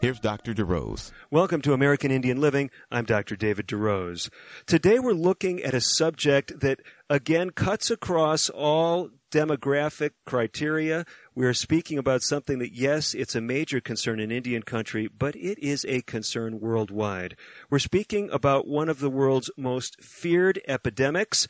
Here's Dr. DeRose. Welcome to American Indian Living. I'm Dr. David DeRose. Today we're looking at a subject that again cuts across all demographic criteria. We are speaking about something that, yes, it's a major concern in Indian country, but it is a concern worldwide. We're speaking about one of the world's most feared epidemics.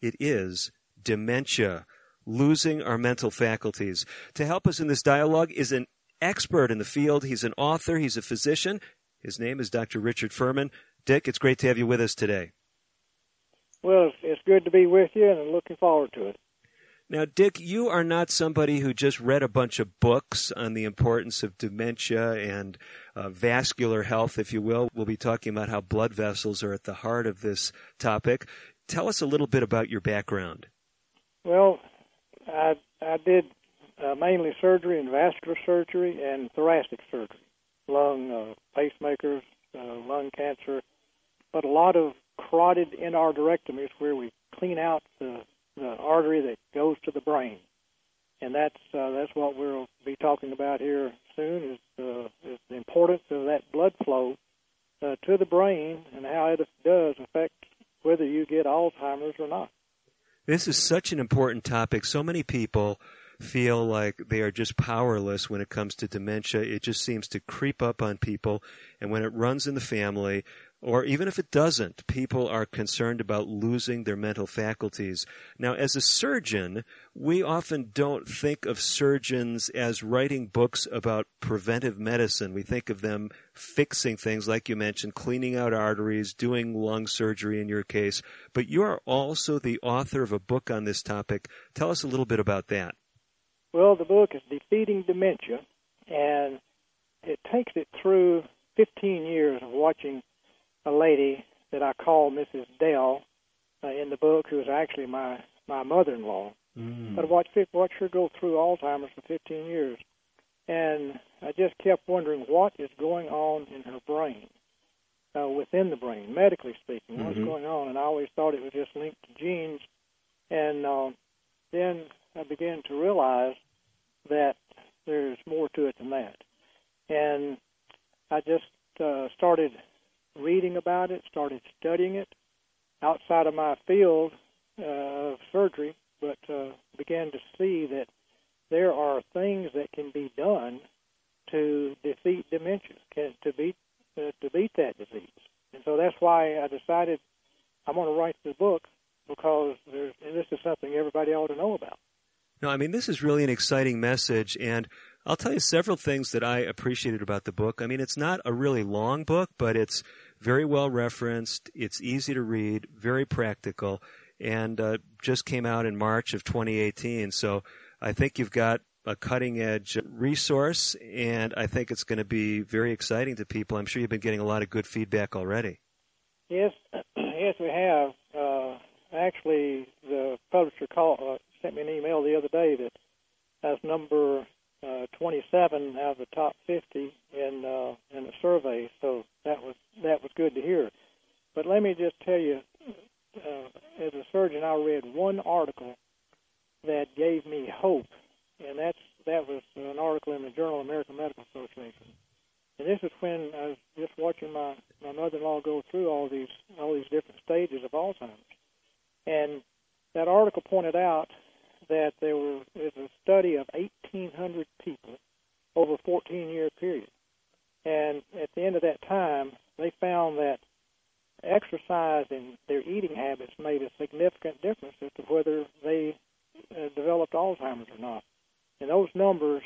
It is dementia losing our mental faculties. To help us in this dialogue is an expert in the field. He's an author, he's a physician. His name is Dr. Richard Furman. Dick, it's great to have you with us today. Well, it's good to be with you, and I'm looking forward to it. Now, Dick, you are not somebody who just read a bunch of books on the importance of dementia and uh, vascular health, if you will. We'll be talking about how blood vessels are at the heart of this topic. Tell us a little bit about your background. Well, I I did uh, mainly surgery and vascular surgery and thoracic surgery, lung uh, pacemakers, uh, lung cancer, but a lot of carotid endarterectomies where we clean out the, the artery that goes to the brain, and that's uh, that's what we'll be talking about here soon is, uh, is the importance of that blood flow uh, to the brain and how it does affect whether you get Alzheimer's or not. This is such an important topic. So many people feel like they are just powerless when it comes to dementia. It just seems to creep up on people. And when it runs in the family, or even if it doesn't, people are concerned about losing their mental faculties. Now, as a surgeon, we often don't think of surgeons as writing books about preventive medicine. We think of them fixing things, like you mentioned, cleaning out arteries, doing lung surgery in your case. But you are also the author of a book on this topic. Tell us a little bit about that. Well, the book is Defeating Dementia, and it takes it through 15 years of watching a lady that I call Mrs. Dell uh, in the book, who is actually my my mother-in-law. Mm. But I watched watched her go through Alzheimer's for 15 years, and I just kept wondering what is going on in her brain, uh, within the brain, medically speaking, mm-hmm. what's going on. And I always thought it was just linked to genes, and uh, then I began to realize that there's more to it than that. And I just uh, started reading about it, started studying it outside of my field uh, of surgery, but uh, began to see that there are things that can be done to defeat dementia, can, to beat uh, to beat that disease. And so that's why I decided I'm going to write the book because there's, and this is something everybody ought to know about. No, I mean, this is really an exciting message. And I'll tell you several things that I appreciated about the book. I mean, it's not a really long book, but it's very well referenced. It's easy to read, very practical, and uh, just came out in March of 2018. So I think you've got a cutting edge resource, and I think it's going to be very exciting to people. I'm sure you've been getting a lot of good feedback already. Yes, yes, we have. Uh, actually, the publisher called, sent me an email the other day that has number uh, 27 out of the top 50 in uh, in the survey. So that was that was good to hear. But let me just tell you, uh, as a surgeon, I read one article that gave me hope, and that's that was an article in the Journal of American Medical Association. And this is when I was just watching my my mother-in-law go through all these all these different stages of Alzheimer's, and that article pointed out that there was a study of 1,800 people over a 14 year period. And at the end of that time, they found that exercise and their eating habits made a significant difference as to whether they uh, developed Alzheimer's or not. And those numbers,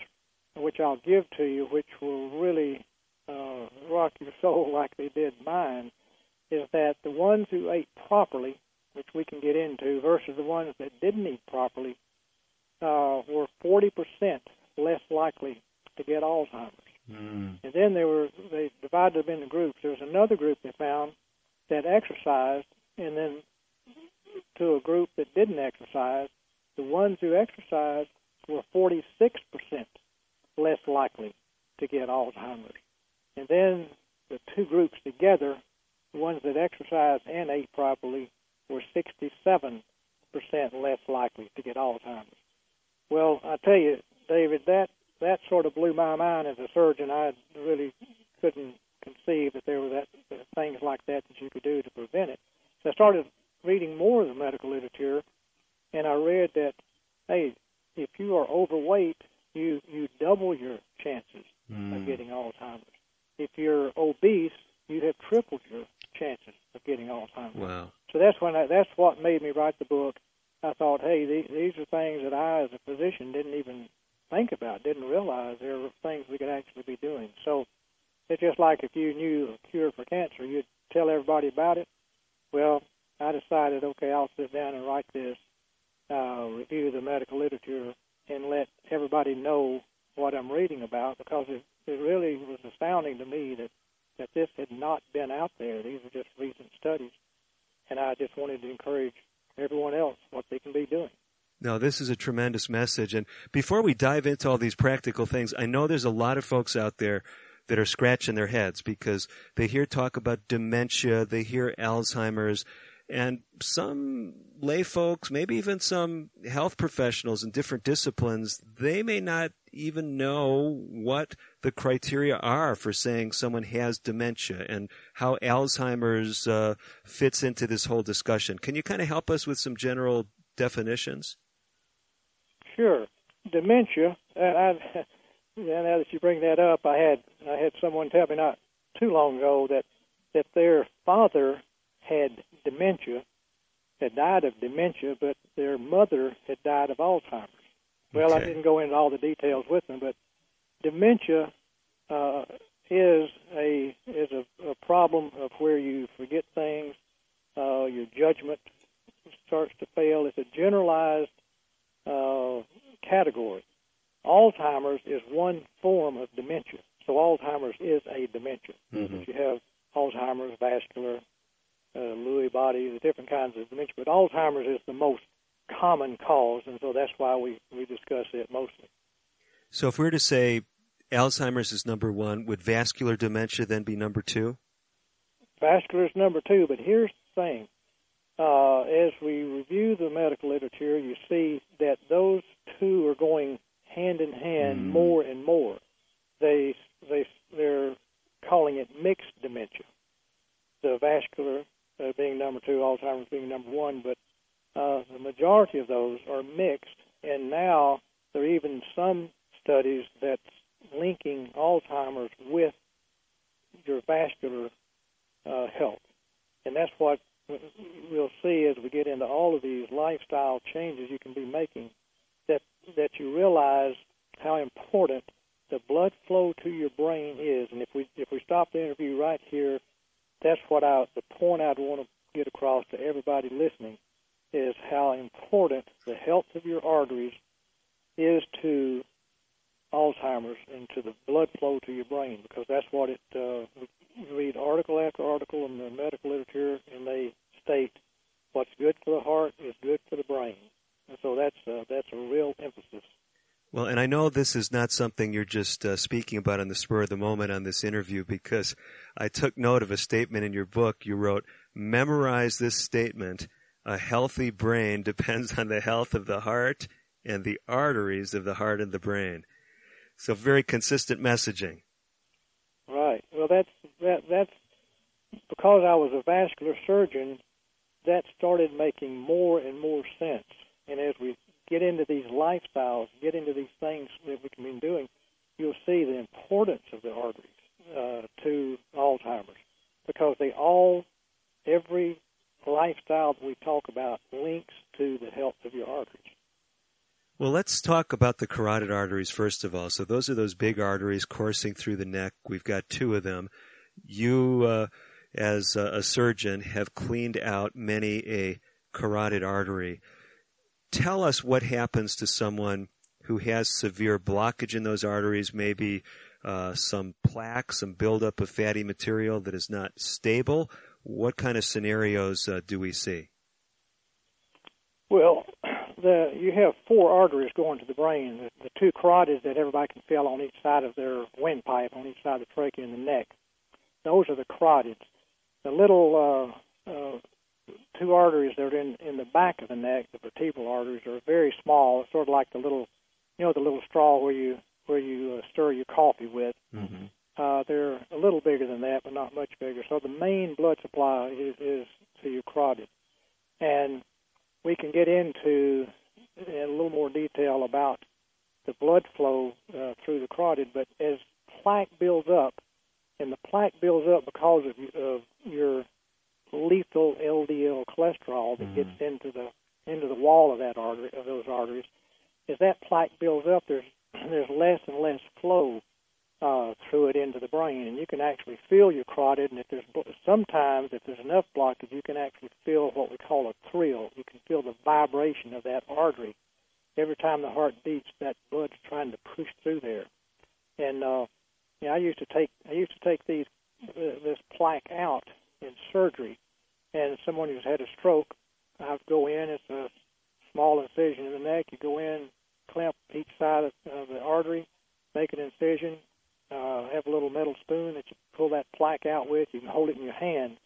which I'll give to you, which will really uh, rock your soul like they did mine, is that the ones who ate properly, which we can get into, versus the ones that didn't eat properly, uh, were 40% less likely to get Alzheimer's. Mm. And then they were they divided them into groups. There was another group they found that exercised and then to a group that didn't exercise, the ones who exercised were 46% less likely to get Alzheimer's. And then the two groups together, the ones that exercised and ate properly, were 67% less likely to get Alzheimer's. Well, I tell you, David, that that sort of blew my mind as a surgeon. I really couldn't conceive that there were that things like that that you could do to prevent it. So I started reading more of the medical literature, and I read that hey, if you are overweight, you you double your chances mm. of getting Alzheimer's. If you're obese, you have tripled your chances of getting Alzheimer's. Wow. So that's when I, that's what made me write the book. I thought, hey, these, these are things that I, as a physician, didn't even think about, didn't realize there were things we could actually be doing. So it's just like if you knew a cure for cancer, you'd tell everybody about it. Well, I decided, okay, I'll sit down and write this, uh, review the medical literature, and let everybody know what I'm reading about because it, it really was astounding to me that, that this had not been out there. These are just recent studies. And I just wanted to encourage everyone else what they can be doing. No, this is a tremendous message. And before we dive into all these practical things, I know there's a lot of folks out there that are scratching their heads because they hear talk about dementia, they hear Alzheimer's, and some lay folks, maybe even some health professionals in different disciplines, they may not even know what the criteria are for saying someone has dementia and how Alzheimer's uh, fits into this whole discussion. Can you kind of help us with some general definitions? Sure. Dementia, and I, now that you bring that up, I had I had someone tell me not too long ago that that their father had dementia, had died of dementia, but their mother had died of Alzheimer's. Well, okay. I didn't go into all the details with them, but dementia uh, is a is a, a problem of where you forget things, uh, your judgment starts to fail. It's a generalized uh, category. Alzheimer's is one form of dementia. So Alzheimer's is a dementia. Mm-hmm. You have Alzheimer's, vascular, uh, Lewy body, the different kinds of dementia. But Alzheimer's is the most common cause, and so that's why we, we discuss it mostly. So if we were to say Alzheimer's is number one, would vascular dementia then be number two? Vascular is number two, but here's the thing. Uh, as we review the medical literature, you see that those two are going hand in hand mm. more and more. They they they're calling it mixed dementia. The vascular uh, being number two, Alzheimer's being number one, but uh, the majority of those are mixed, and now there are even some studies that's linking Alzheimer's with your vascular uh, health, and that's what we'll see as we get into all of these lifestyle changes you can be making. That that you realize how important the blood flow to your brain is, and if we if we stop the interview right here, that's what I the point I'd want to get across to everybody listening is how important the health of your arteries is to Alzheimer's and to the blood flow to your brain because that's what it. Uh, we read article after article in the medical literature, and they state what's good for the heart is good for the brain, and so that's uh, that's a real emphasis. Well, and I know this is not something you're just uh, speaking about on the spur of the moment on this interview because I took note of a statement in your book. You wrote, memorize this statement a healthy brain depends on the health of the heart and the arteries of the heart and the brain. So very consistent messaging. Right. Well, that's that that's because I was a vascular surgeon. That started making more and more sense. And as we get into these lifestyles, get into these things that we can be doing, you'll see the importance of the arteries uh, to Alzheimer's because they all, every lifestyle that we talk about links to the health of your arteries. Well, let's talk about the carotid arteries first of all. So those are those big arteries coursing through the neck. We've got two of them. You, uh, as a surgeon, have cleaned out many a carotid artery. Tell us what happens to someone who has severe blockage in those arteries, maybe uh, some plaque, some buildup of fatty material that is not stable, what kind of scenarios uh, do we see? Well, the you have four arteries going to the brain. The, the two carotids that everybody can feel on each side of their windpipe, on each side of the trachea and the neck. Those are the carotids. The little uh, uh, two arteries that are in in the back of the neck, the vertebral arteries, are very small. It's sort of like the little, you know, the little straw where you where you uh, stir your coffee with. Mm-hmm. Uh, they're a little bigger than that, but not much bigger. So the main blood supply is, is to your carotid, and we can get into in a little more detail about the blood flow uh, through the carotid. But as plaque builds up, and the plaque builds up because of, of your lethal LDL cholesterol that mm. gets into the into the wall of that artery of those arteries, as that plaque builds up, there's there's less and less flow uh, through it into the brain, and you can actually feel your carotid. And if there's sometimes if there's enough blockage, you can actually feel what we call a thrill. You can feel the vibration of that artery every time the heart beats. That blood's trying to push through there. And uh, you know, I used to take I used to take these uh, this plaque out in surgery, and someone who's had a stroke, I'd go in. It's a small incision in the neck. You go in, clamp each side of, of the artery, make an incision, uh, have a little metal spoon that you pull that plaque out with. You can hold it in your hand,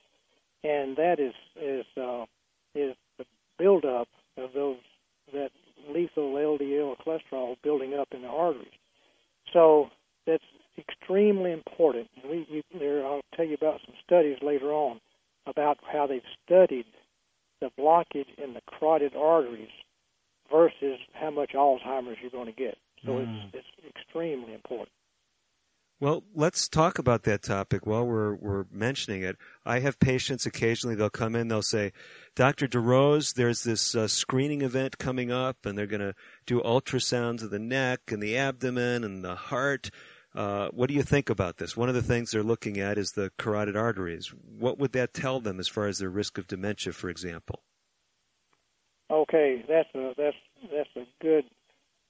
and that is is uh, is the buildup of those that lethal LDL cholesterol building up in the arteries. So that's extremely important. We, we there, I'll tell you about some studies later on about how they've studied the blockage in the carotid arteries versus how much Alzheimer's you're going to get. So mm. it's, it's extremely important. Well, let's talk about that topic while we're we're mentioning it. I have patients occasionally they'll come in they'll say, "Dr. DeRose, there's this uh, screening event coming up and they're going to do ultrasounds of the neck and the abdomen and the heart. Uh, what do you think about this? One of the things they're looking at is the carotid arteries. What would that tell them as far as their risk of dementia, for example? Okay, that's a that's that's a good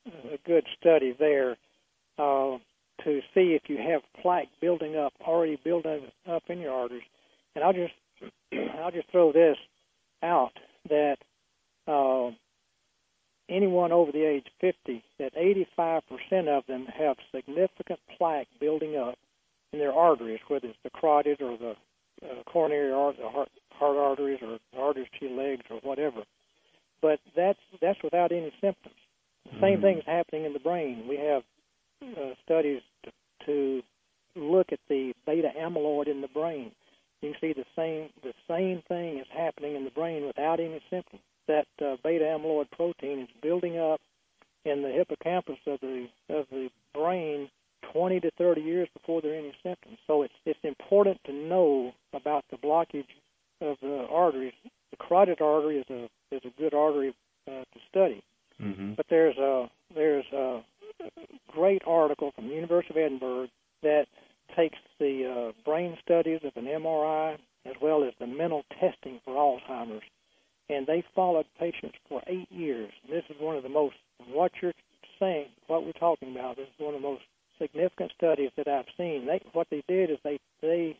a good study there. Uh, to see if you have plaque building up, already building up in your arteries. And I'll just I'll just throw this out that uh, anyone over the age 50, that 85% of them have significant plaque building up in their arteries, whether it's the carotid or the uh, coronary artery, the heart, heart arteries, or arteries to your legs, or whatever. But that's that's without any symptoms. The mm-hmm. same thing is happening in the brain. We have uh, studies to, to look at the beta amyloid in the brain. You can see the same the same thing is happening in the brain without any symptoms. That uh, beta amyloid protein is building up in the hippocampus of the of the brain 20 to 30 years before there are any symptoms. So it's it's important to know about the blockage of the arteries. The carotid artery is a is a good artery uh, to study, mm-hmm. but there's a there's a great article from the University of Edinburgh that takes the uh, brain studies of an MRI as well as the mental testing for Alzheimer's. And they followed patients for eight years. This is one of the most, what you're saying, what we're talking about, this is one of the most significant studies that I've seen. They, what they did is they, they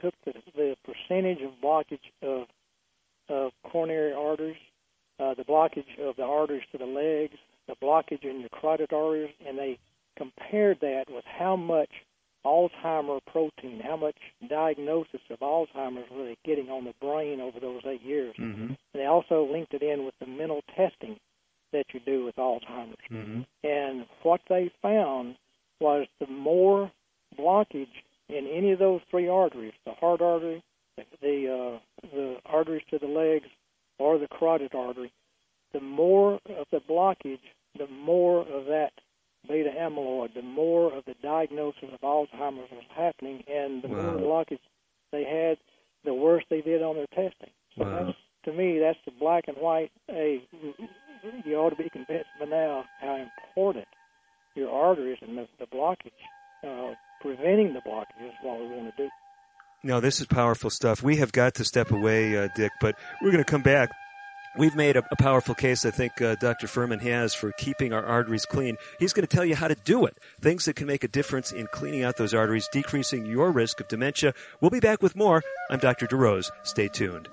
took the, the percentage of blockage of, of coronary arteries, uh, the blockage of the arteries to the legs, the blockage in your carotid arteries, and they compared that with how much Alzheimer protein, how much diagnosis of Alzheimer's were they getting on the brain over those eight years. Mm-hmm. And they also linked it in with the mental testing that you do with Alzheimer's. Mm-hmm. And what they found was the more blockage in any of those three arteries, the heart artery, the the, uh, the arteries to the legs, or the carotid artery, the more of the blockage the more of that beta amyloid, the more of the diagnosis of Alzheimer's was happening, and the wow. more blockage they had, the worse they did on their testing. So wow. that's, to me, that's the black and white. Hey, you ought to be convinced by now how important your arteries and the, the blockage, uh, preventing the blockage is what we want to do. Now, this is powerful stuff. We have got to step away, uh, Dick, but we're going to come back We've made a, a powerful case, I think, uh, Dr. Furman has for keeping our arteries clean. He's going to tell you how to do it. Things that can make a difference in cleaning out those arteries, decreasing your risk of dementia. We'll be back with more. I'm Dr. DeRose. Stay tuned.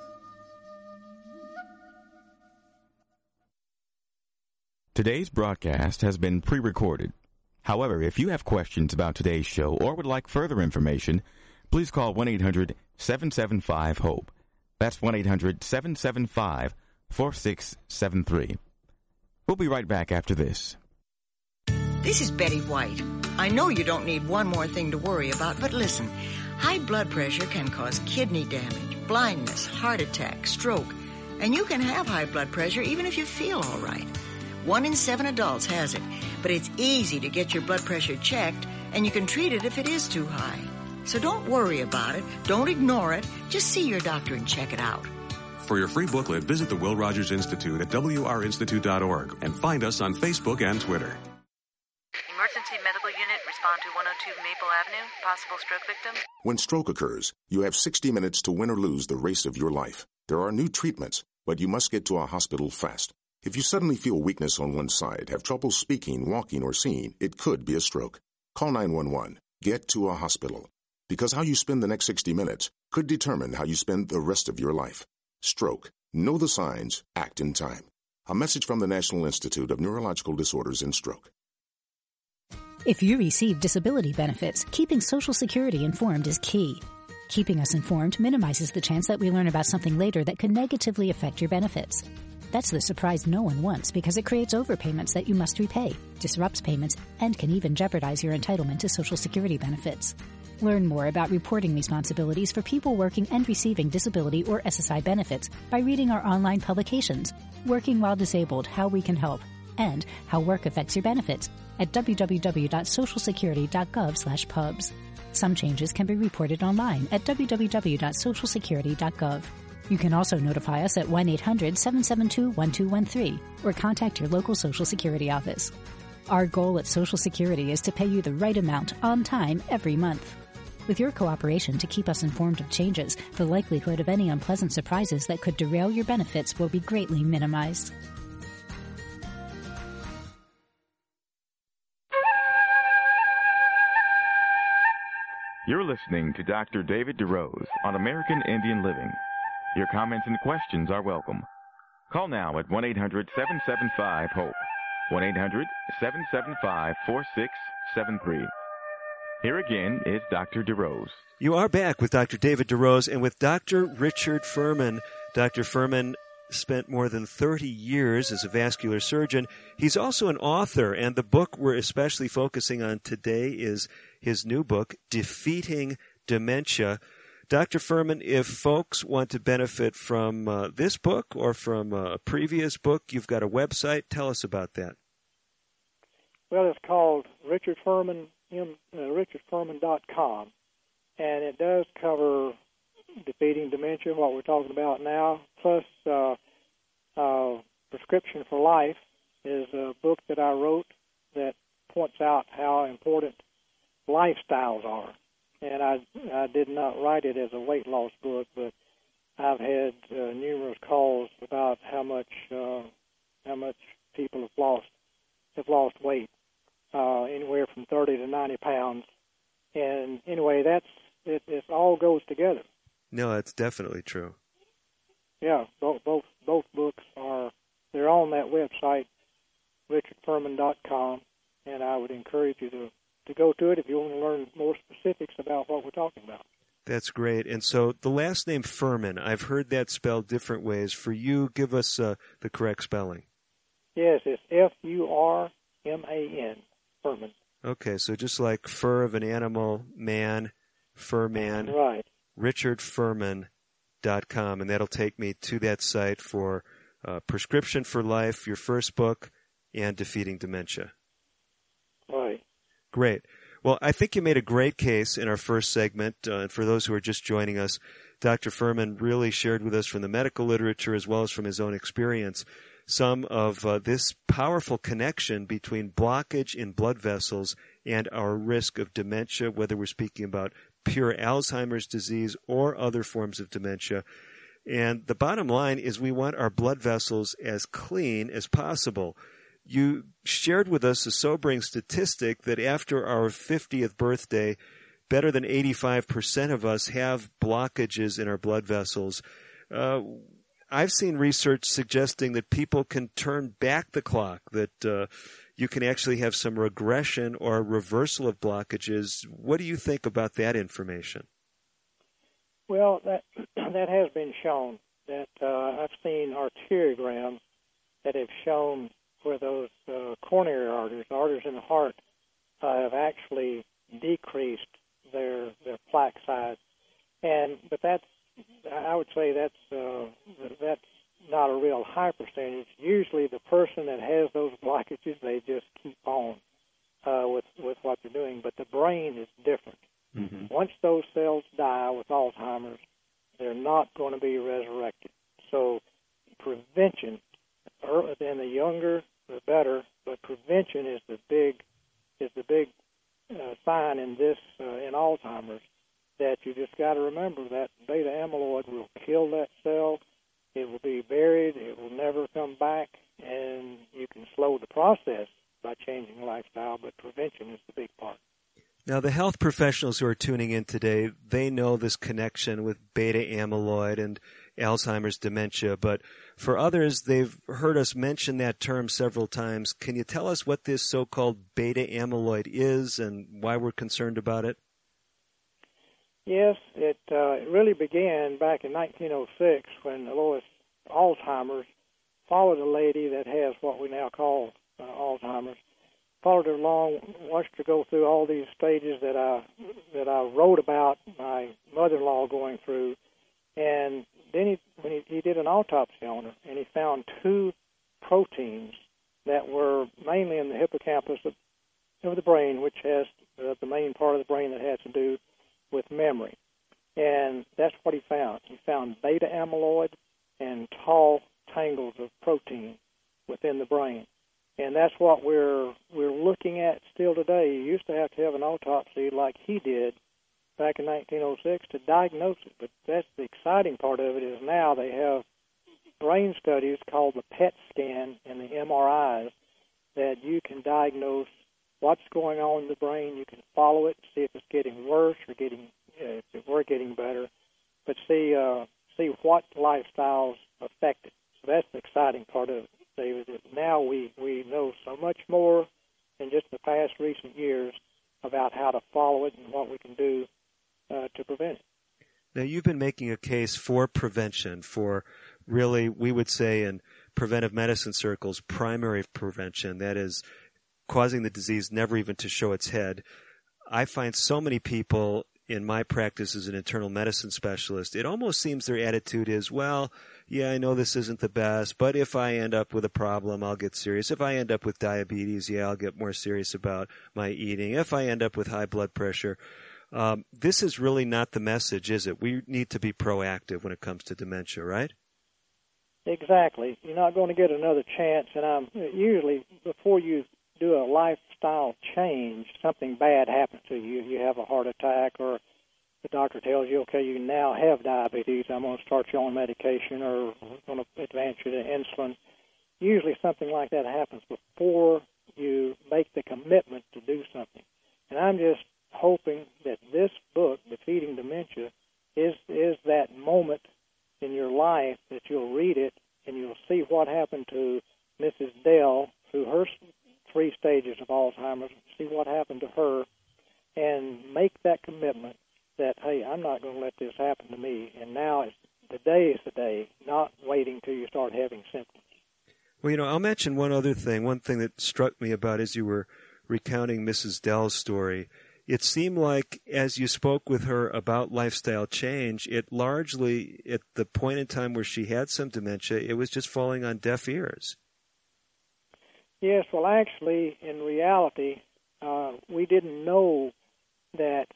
Today's broadcast has been pre recorded. However, if you have questions about today's show or would like further information, please call 1 800 775 HOPE. That's 1 800 775 4673. We'll be right back after this. This is Betty White. I know you don't need one more thing to worry about, but listen. High blood pressure can cause kidney damage, blindness, heart attack, stroke, and you can have high blood pressure even if you feel all right. One in seven adults has it, but it's easy to get your blood pressure checked, and you can treat it if it is too high. So don't worry about it. Don't ignore it. Just see your doctor and check it out. For your free booklet, visit the Will Rogers Institute at wrinstitute.org and find us on Facebook and Twitter. Emergency medical unit, respond to 102 Maple Avenue, possible stroke victim. When stroke occurs, you have 60 minutes to win or lose the race of your life. There are new treatments, but you must get to a hospital fast. If you suddenly feel weakness on one side, have trouble speaking, walking, or seeing, it could be a stroke. Call 911. Get to a hospital. Because how you spend the next 60 minutes could determine how you spend the rest of your life. Stroke. Know the signs. Act in time. A message from the National Institute of Neurological Disorders and Stroke. If you receive disability benefits, keeping Social Security informed is key. Keeping us informed minimizes the chance that we learn about something later that could negatively affect your benefits. That's the surprise no one wants because it creates overpayments that you must repay, disrupts payments, and can even jeopardize your entitlement to Social Security benefits. Learn more about reporting responsibilities for people working and receiving disability or SSI benefits by reading our online publications, Working While Disabled, How We Can Help, and How Work Affects Your Benefits at www.socialsecurity.gov pubs. Some changes can be reported online at www.socialsecurity.gov. You can also notify us at 1-800-772-1213 or contact your local Social Security office. Our goal at Social Security is to pay you the right amount on time every month. With your cooperation to keep us informed of changes, the likelihood of any unpleasant surprises that could derail your benefits will be greatly minimized. You're listening to Dr. David DeRose on American Indian Living. Your comments and questions are welcome. Call now at 1 800 775 HOPE. 1 800 775 4673. Here again is Dr. DeRose. You are back with Dr. David DeRose and with Dr. Richard Furman. Dr. Furman spent more than 30 years as a vascular surgeon. He's also an author, and the book we're especially focusing on today is his new book, Defeating Dementia. Dr. Furman, if folks want to benefit from uh, this book or from a previous book, you've got a website. Tell us about that. Well, it's called Richard Furman, M, uh, richardfurman.com, and it does cover defeating dementia, what we're talking about now, plus uh, uh, Prescription for Life is a book that I wrote that points out how important lifestyles are. And I I did not write it as a weight loss book, but I've had uh, numerous calls about how much uh, how much people have lost have lost weight, uh, anywhere from 30 to 90 pounds. And anyway, that's it. It all goes together. No, that's definitely true. Yeah, both both both books are they're on that website, richardfurman.com, and I would encourage you to to go to it if you want to learn more specifics about what we're talking about. That's great. And so the last name Furman, I've heard that spelled different ways. For you, give us uh, the correct spelling. Yes, it's F U R M A N, Okay, so just like fur of an animal, man, fur man. Right. RichardFurman.com, and that'll take me to that site for uh, Prescription for Life, your first book, and Defeating Dementia. Right. Great. Well, I think you made a great case in our first segment. Uh, and for those who are just joining us, Dr. Furman really shared with us from the medical literature as well as from his own experience some of uh, this powerful connection between blockage in blood vessels and our risk of dementia, whether we're speaking about pure Alzheimer's disease or other forms of dementia. And the bottom line is we want our blood vessels as clean as possible. You shared with us a sobering statistic that after our 50th birthday, better than 85% of us have blockages in our blood vessels. Uh, I've seen research suggesting that people can turn back the clock, that uh, you can actually have some regression or reversal of blockages. What do you think about that information? Well, that that has been shown. That uh, I've seen arteriograms that have shown where those uh, coronary arteries, arteries in the heart, uh, have actually decreased their their plaque size. And but that's I would say that's uh, that's not a real high percentage. Usually, the person that has those blockages, they just keep on uh, with with what they're doing. But the brain is different. Mm-hmm. Once those cells die with Alzheimer's, they're not going to be resurrected. So, prevention, and the younger the better. But prevention is the big is the big uh, sign in this uh, in Alzheimer's that you just got to remember that beta amyloid will kill that cell. It will be buried. It will never come back, and you can slow the process by changing lifestyle. But prevention is the big part. Now, the health professionals who are tuning in today, they know this connection with beta amyloid and Alzheimer's dementia, but for others, they've heard us mention that term several times. Can you tell us what this so-called beta amyloid is and why we're concerned about it? Yes, it, uh, really began back in 1906 when Alois Alzheimer's followed a lady that has what we now call uh, Alzheimer's. Followed her along, watched her go through all these stages that I that I wrote about my mother-in-law going through, and then he when he, he did an autopsy on her, and he found two proteins that were mainly in the hippocampus of, of the brain, which has uh, the main part of the brain that has to do with memory. And that's what he found. He found beta amyloid and tau tangles of protein within the brain. And that's what we're we're looking at still today. You used to have to have an autopsy like he did back in 1906 to diagnose it. But that's the exciting part of it is now they have brain studies called the PET scan and the MRIs that you can diagnose what's going on in the brain. You can follow it, see if it's getting worse or getting uh, if we're getting better, but see uh, see what lifestyles affect it. So that's the exciting part of it, David. Is now we we know so much more in just the past recent years about how to follow it and what we can do uh, to prevent it. Now you've been making a case for prevention, for really we would say in preventive medicine circles, primary prevention. That is causing the disease never even to show its head. I find so many people in my practice as an internal medicine specialist, it almost seems their attitude is, well, yeah, I know this isn't the best, but if I end up with a problem, I'll get serious. If I end up with diabetes, yeah, I'll get more serious about my eating. If I end up with high blood pressure, um, this is really not the message, is it? We need to be proactive when it comes to dementia, right? Exactly. You're not going to get another chance, and I'm usually before you do a lifestyle change, something bad happens to you. You have a heart attack, or the doctor tells you, okay, you now have diabetes. I'm going to start you on medication, or I'm going to advance you to insulin. Usually, something like that happens before you make the commitment to do something. And I'm just hoping that this book, Defeating Dementia, is is that moment in your life that you'll read it and you'll see what happened to Mrs. Dell through her three stages of Alzheimer's, see what happened to her, and make that commitment that hey, I'm not going to let this happen to me. And now it's the day is the day, not waiting till you start having symptoms. Well, you know, I'll mention one other thing. One thing that struck me about as you were recounting Mrs. Dell's story, it seemed like as you spoke with her about lifestyle change, it largely, at the point in time where she had some dementia, it was just falling on deaf ears. Yes, well, actually, in reality, uh, we didn't know that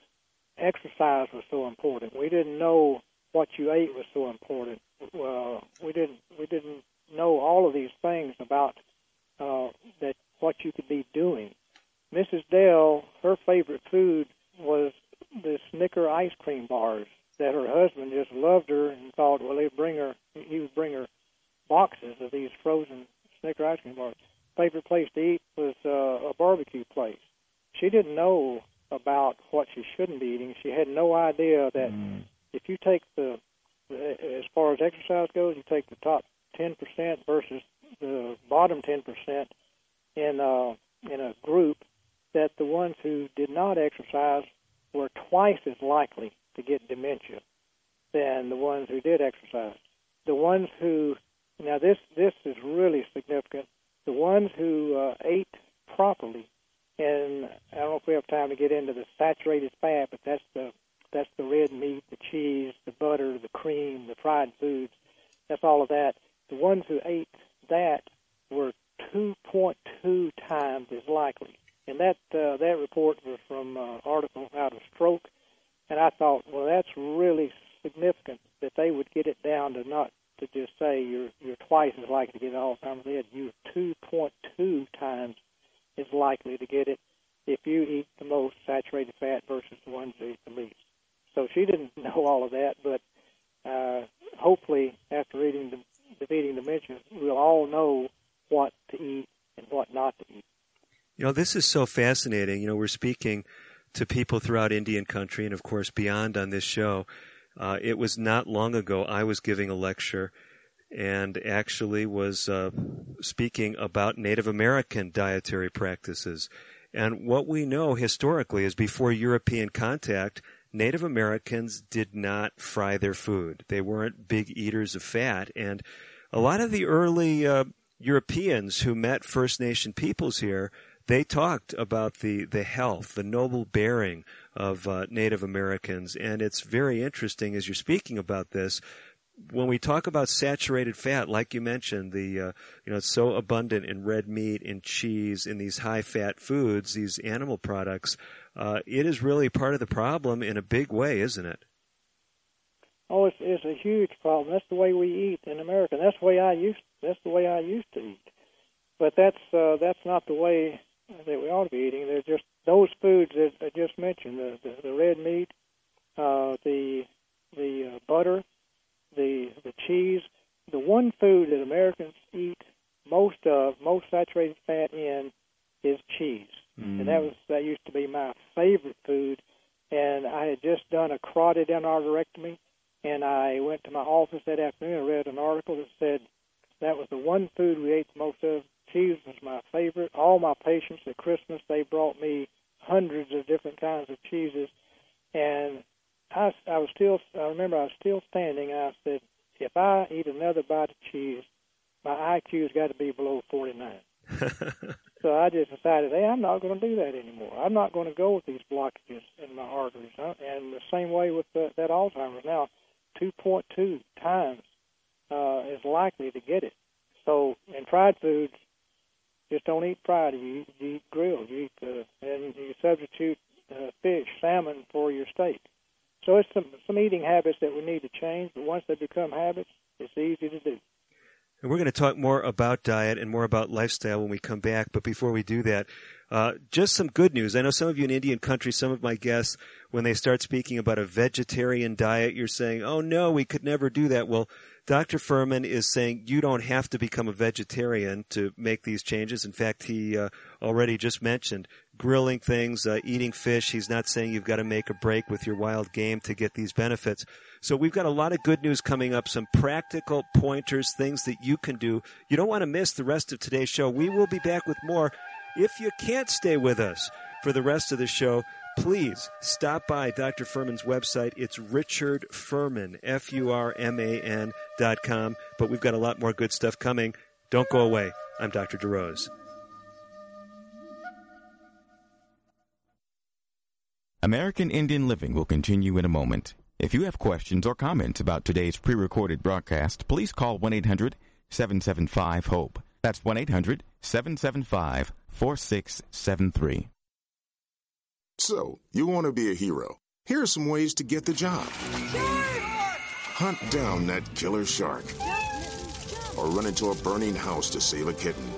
exercise was so important. We didn't know what you ate was so important. Uh, we didn't we didn't know all of these things about uh, that what you could be doing. Mrs. Dell, her favorite food was the Snicker ice cream bars, that her husband just loved her and thought, well, they'd bring her, he would bring her boxes of these frozen Snicker ice cream bars. Favorite place to eat was uh, a barbecue place. She didn't know about what she shouldn't be eating. She had no idea that mm. if you take the, as far as exercise goes, you take the top 10% versus the bottom 10% in uh, in a group, that the ones who did not exercise were twice as likely to get dementia than the ones who did exercise. The ones who now this this is really significant. The ones who uh, ate properly, and I don't know if we have time to get into the saturated fat, but that's the that's the red meat, the cheese, the butter, the cream, the fried foods. That's all of that. The ones who ate that were 2.2 times as likely. And that uh, that report was from an uh, article out of Stroke, and I thought, well, that's really significant that they would get it down to not to just say you're you're twice as likely to get Alzheimer's. They had you 2.2 times as likely to get it if you eat the most saturated fat versus the ones that eat the least. So she didn't know all of that, but uh, hopefully after reading the defeating dementia, we'll all know what to eat and what not to eat. You know, this is so fascinating. You know, we're speaking to people throughout Indian country and, of course, beyond on this show. Uh, it was not long ago I was giving a lecture and actually was uh, speaking about Native American dietary practices. And what we know historically is before European contact, Native Americans did not fry their food. They weren't big eaters of fat. And a lot of the early uh, Europeans who met First Nation peoples here, they talked about the, the health, the noble bearing of uh, Native Americans. And it's very interesting as you're speaking about this. When we talk about saturated fat, like you mentioned, the uh, you know it's so abundant in red meat, in cheese, in these high fat foods, these animal products. Uh, it is really part of the problem in a big way, isn't it? Oh, it's, it's a huge problem. That's the way we eat in America. That's the way I used. That's the way I used to eat. But that's uh, that's not the way that we ought to be eating. They're just those foods that I just mentioned: the the, the red meat, uh, the the uh, butter, the the cheese. The one food that Americans eat most of, most saturated fat in, is cheese, mm. and that was that used to be my favorite food. And I had just done a carotid endarterectomy, and I went to my office that afternoon and read an article that said that was the one food we ate the most of. Cheese was my favorite. All my patients at Christmas, they brought me hundreds of different kinds of cheeses, and I, I was still. I remember I was still standing. And I said, if I eat another bite of cheese, my IQ's got to be below 49. so I just decided, hey, I'm not going to do that anymore. I'm not going to go with these blockages in my arteries. And the same way with the, that Alzheimer's. Now, 2.2 times uh, is likely to get it. So, in fried foods, just don't eat fried. You, you eat grilled. You eat uh, and you substitute uh, fish, salmon for your steak. So it's some some eating habits that we need to change. But once they become habits, it's easy to do. And we're going to talk more about diet and more about lifestyle when we come back. But before we do that, uh, just some good news. I know some of you in Indian country, some of my guests, when they start speaking about a vegetarian diet, you're saying, oh no, we could never do that. Well, Dr. Furman is saying you don't have to become a vegetarian to make these changes. In fact, he uh, already just mentioned grilling things, uh, eating fish. He's not saying you've got to make a break with your wild game to get these benefits. So we've got a lot of good news coming up, some practical pointers, things that you can do. You don't want to miss the rest of today's show. We will be back with more. If you can't stay with us for the rest of the show, please stop by Dr. Furman's website. It's Richard Furman, F U R M A N dot com. But we've got a lot more good stuff coming. Don't go away. I'm Dr. DeRose. American Indian Living will continue in a moment. If you have questions or comments about today's pre recorded broadcast, please call 1 800 775 HOPE. That's 1 800 775 4673. So, you want to be a hero. Here are some ways to get the job hunt down that killer shark, or run into a burning house to save a kitten.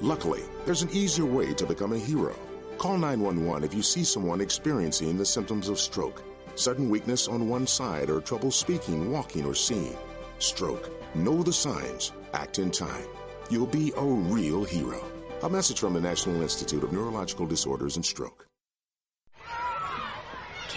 Luckily, there's an easier way to become a hero. Call 911 if you see someone experiencing the symptoms of stroke Sudden weakness on one side or trouble speaking, walking, or seeing. Stroke. Know the signs. Act in time. You'll be a real hero. A message from the National Institute of Neurological Disorders and Stroke.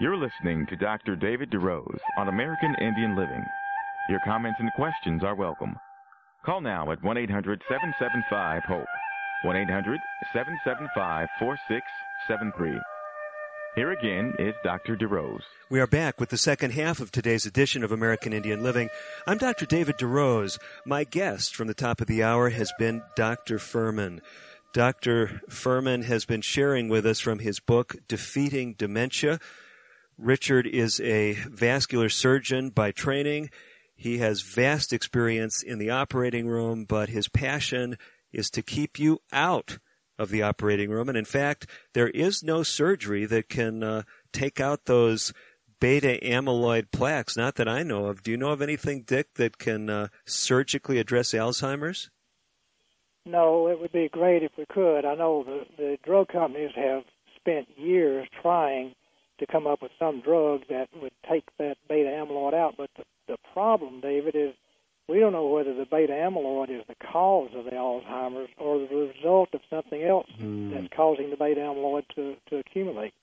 You're listening to Dr. David DeRose on American Indian Living. Your comments and questions are welcome. Call now at 1 800 775 HOPE. 1 800 775 4673. Here again is Dr. DeRose. We are back with the second half of today's edition of American Indian Living. I'm Dr. David DeRose. My guest from the top of the hour has been Dr. Furman. Dr. Furman has been sharing with us from his book, Defeating Dementia. Richard is a vascular surgeon by training. He has vast experience in the operating room, but his passion is to keep you out of the operating room. And in fact, there is no surgery that can uh, take out those beta amyloid plaques, not that I know of. Do you know of anything, Dick, that can uh, surgically address Alzheimer's? No, it would be great if we could. I know the, the drug companies have spent years trying to come up with some drug that would take that beta amyloid out. But the, the problem, David, is we don't know whether the beta amyloid is the cause of the Alzheimer's or the result of something else mm. that's causing the beta amyloid to, to accumulate.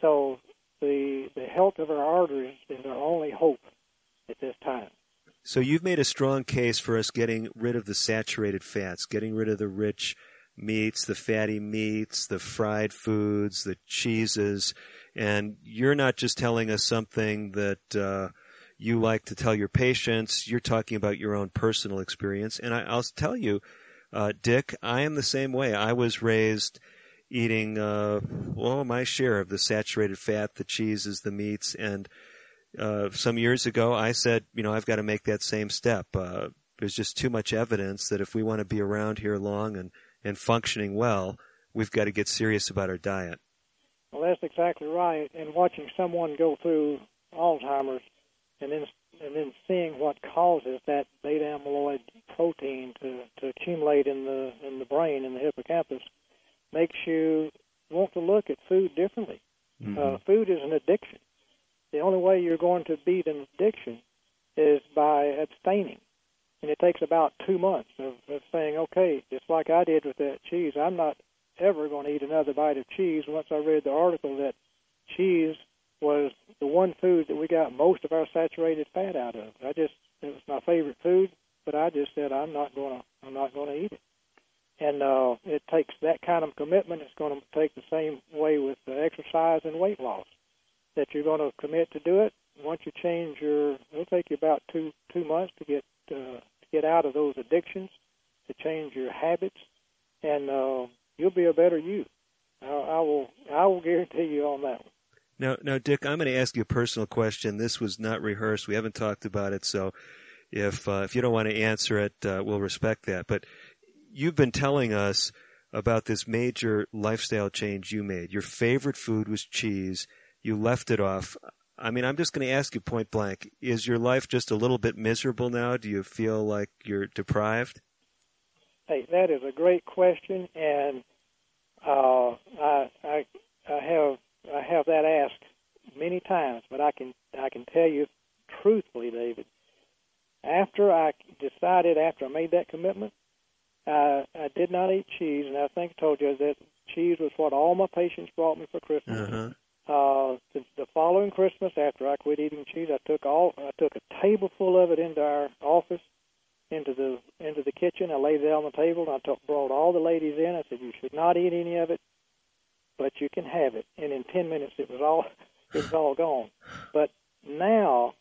So the the health of our arteries is our only hope at this time. So you've made a strong case for us getting rid of the saturated fats, getting rid of the rich meats, the fatty meats, the fried foods, the cheeses, and you're not just telling us something that uh, you like to tell your patients. You're talking about your own personal experience. And I, will tell you, uh, Dick, I am the same way. I was raised eating, uh, well, my share of the saturated fat, the cheeses, the meats, and uh, some years ago, I said, you know, I've got to make that same step. Uh, there's just too much evidence that if we want to be around here long and, and functioning well, we've got to get serious about our diet. Well, that's exactly right. And watching someone go through Alzheimer's and then and then seeing what causes that beta amyloid protein to, to accumulate in the in the brain in the hippocampus makes you want to look at food differently. Mm-hmm. Uh, food is an addiction. The only way you're going to beat an addiction is by abstaining. And it takes about two months of, of saying, okay, just like I did with that cheese, I'm not ever going to eat another bite of cheese once I read the article that cheese was the one food that we got most of our saturated fat out of. I just it was my favorite food, but I just said I'm not going to I'm not going to eat it. And uh, it takes that kind of commitment. It's going to take the same way with the exercise and weight loss. That you're going to commit to do it. Once you change your, it'll take you about two two months to get uh, to get out of those addictions, to change your habits, and uh, you'll be a better you. I, I will I will guarantee you on that one. Now, now, Dick, I'm going to ask you a personal question. This was not rehearsed. We haven't talked about it, so if uh, if you don't want to answer it, uh, we'll respect that. But you've been telling us about this major lifestyle change you made. Your favorite food was cheese. You left it off. I mean, I'm just going to ask you point blank. Is your life just a little bit miserable now? Do you feel like you're deprived? Hey, that is a great question, and uh, I, I, I have I have that asked many times, but I can I can tell you truthfully, David. After I decided, after I made that commitment, I, I did not eat cheese, and I think I told you that cheese was what all my patients brought me for Christmas. Uh-huh. Uh, the, the following Christmas, after I quit eating cheese, I took all I took a table full of it into our office, into the into the kitchen. I laid it on the table, and I took, brought all the ladies in. I said, "You should not eat any of it, but you can have it." And in ten minutes, it was all it was all gone. But now,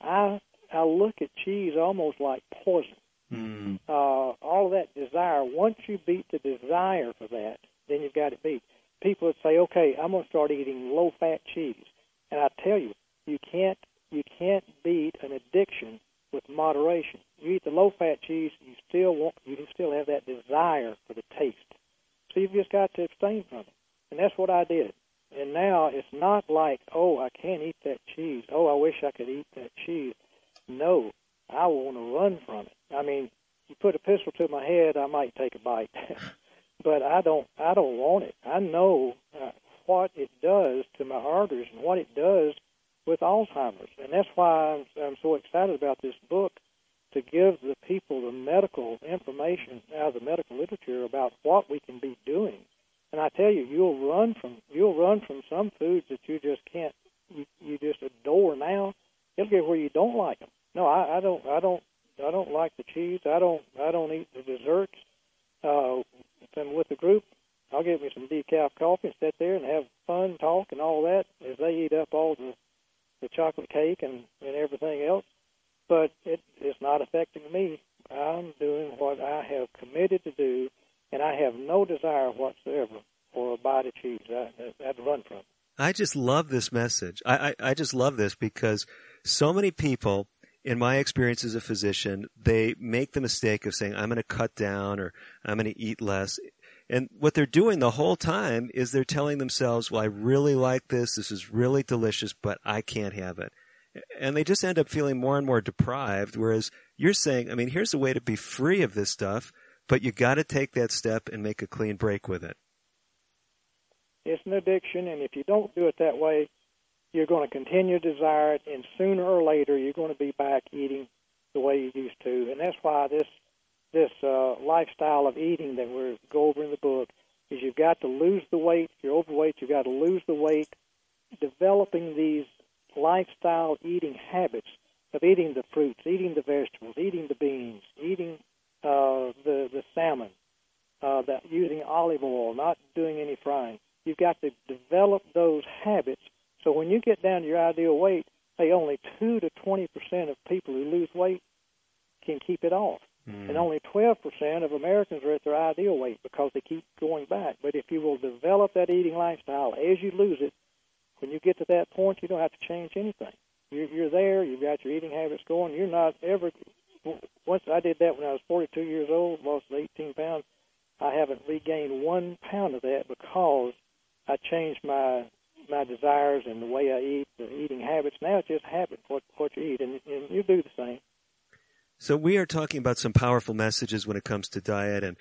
I I look at cheese almost like poison. Mm. Uh, all of that desire. Once you beat the desire for that, then you've got it beat people would say, "Okay, I'm going to start eating low-fat cheese," and I tell you, you can't you can't beat an addiction with moderation. You eat the low-fat cheese, you still want you can still have that desire for the taste. So you've just got to abstain from it, and that's what I did. And now it's not like, "Oh, I can't eat that cheese. Oh, I wish I could eat that cheese." No, I want to run from it. I mean, you put a pistol to my head, I might take a bite. but I don't I don't want it. I know uh, what it does to my arteries and what it does with Alzheimer's, and that's why I'm, I'm so excited about this book to give the people the medical information out of the medical literature about what we can be doing. And I tell you, you'll run from you'll run from some foods that you just can't you, you just adore now. It'll get where you don't like them. No, I, I don't I don't I don't like the cheese. I don't I don't eat the desserts. Uh, if I'm with the group, I'll get me some decaf coffee and sit there and have fun, talk, and all that as they eat up all the the chocolate cake and and everything else. But it it's not affecting me. I'm doing what I have committed to do, and I have no desire whatsoever for a bite of cheese. I, I, I'd run from. It. I just love this message. I, I, I just love this because so many people in my experience as a physician, they make the mistake of saying, I'm going to cut down or I'm going to eat less. And what they're doing the whole time is they're telling themselves, well, I really like this. This is really delicious, but I can't have it. And they just end up feeling more and more deprived. Whereas you're saying, I mean, here's a way to be free of this stuff, but you got to take that step and make a clean break with it. It's an addiction, and if you don't do it that way, you're going to continue to desire it, and sooner or later you're going to be back eating the way you used to. And that's why this this uh, lifestyle of eating that we go over in the book is you've got to lose the weight. If you're overweight, you've got to lose the weight. Developing these lifestyle eating habits of eating the fruits, eating the vegetables, eating the beans, eating uh, the the salmon, uh, that using olive oil, not doing any frying. You've got to develop those habits so when you get down to your ideal weight, say only 2 to 20% of people who lose weight can keep it off. Mm. And only 12% of Americans are at their ideal weight because they keep going back. But if you will develop that eating lifestyle as you lose it, when you get to that point, you don't have to change anything. You're, you're there. You've got your eating habits going. You're not ever. Once I did that when I was 42 years old, lost 18 pounds. I haven't regained one pound of that because I changed my my desires and the way I eat, the eating habits. Now it's just habit what what you eat, and, and you do the same. So we are talking about some powerful messages when it comes to diet, and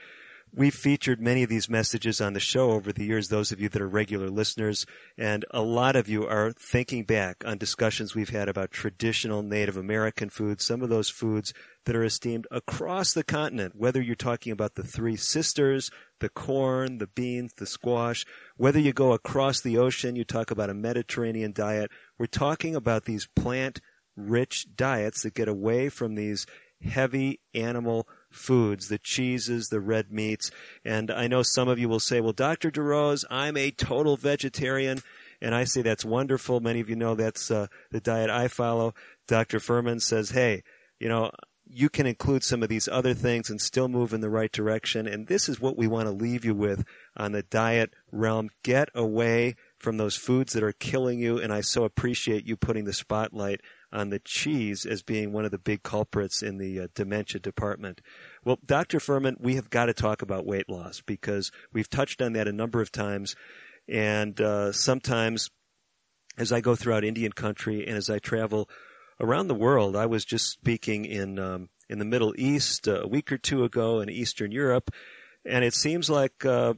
we've featured many of these messages on the show over the years. Those of you that are regular listeners, and a lot of you are thinking back on discussions we've had about traditional Native American foods. Some of those foods that are esteemed across the continent, whether you're talking about the three sisters, the corn, the beans, the squash, whether you go across the ocean, you talk about a Mediterranean diet. We're talking about these plant rich diets that get away from these heavy animal foods, the cheeses, the red meats. And I know some of you will say, well, Dr. DeRose, I'm a total vegetarian. And I say that's wonderful. Many of you know that's uh, the diet I follow. Dr. Furman says, hey, you know, you can include some of these other things and still move in the right direction. And this is what we want to leave you with on the diet realm. Get away from those foods that are killing you. And I so appreciate you putting the spotlight on the cheese as being one of the big culprits in the uh, dementia department. Well, Dr. Furman, we have got to talk about weight loss because we've touched on that a number of times. And uh, sometimes as I go throughout Indian country and as I travel around the world, I was just speaking in um, in the Middle East a week or two ago in Eastern Europe, and it seems like uh,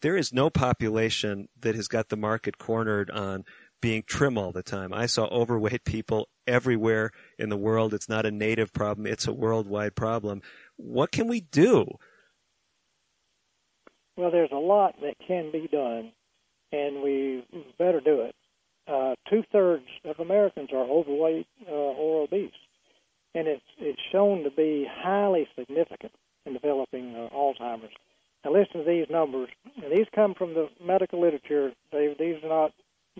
there is no population that has got the market cornered on being trim all the time. I saw overweight people everywhere in the world. It's not a native problem, it's a worldwide problem. What can we do? Well, there's a lot that can be done, and we better do it. Uh, Two thirds of Americans are overweight uh, or obese, and it's it's shown to be highly significant in developing uh, Alzheimer's. Now, listen to these numbers, and these come from the medical literature. They, these are not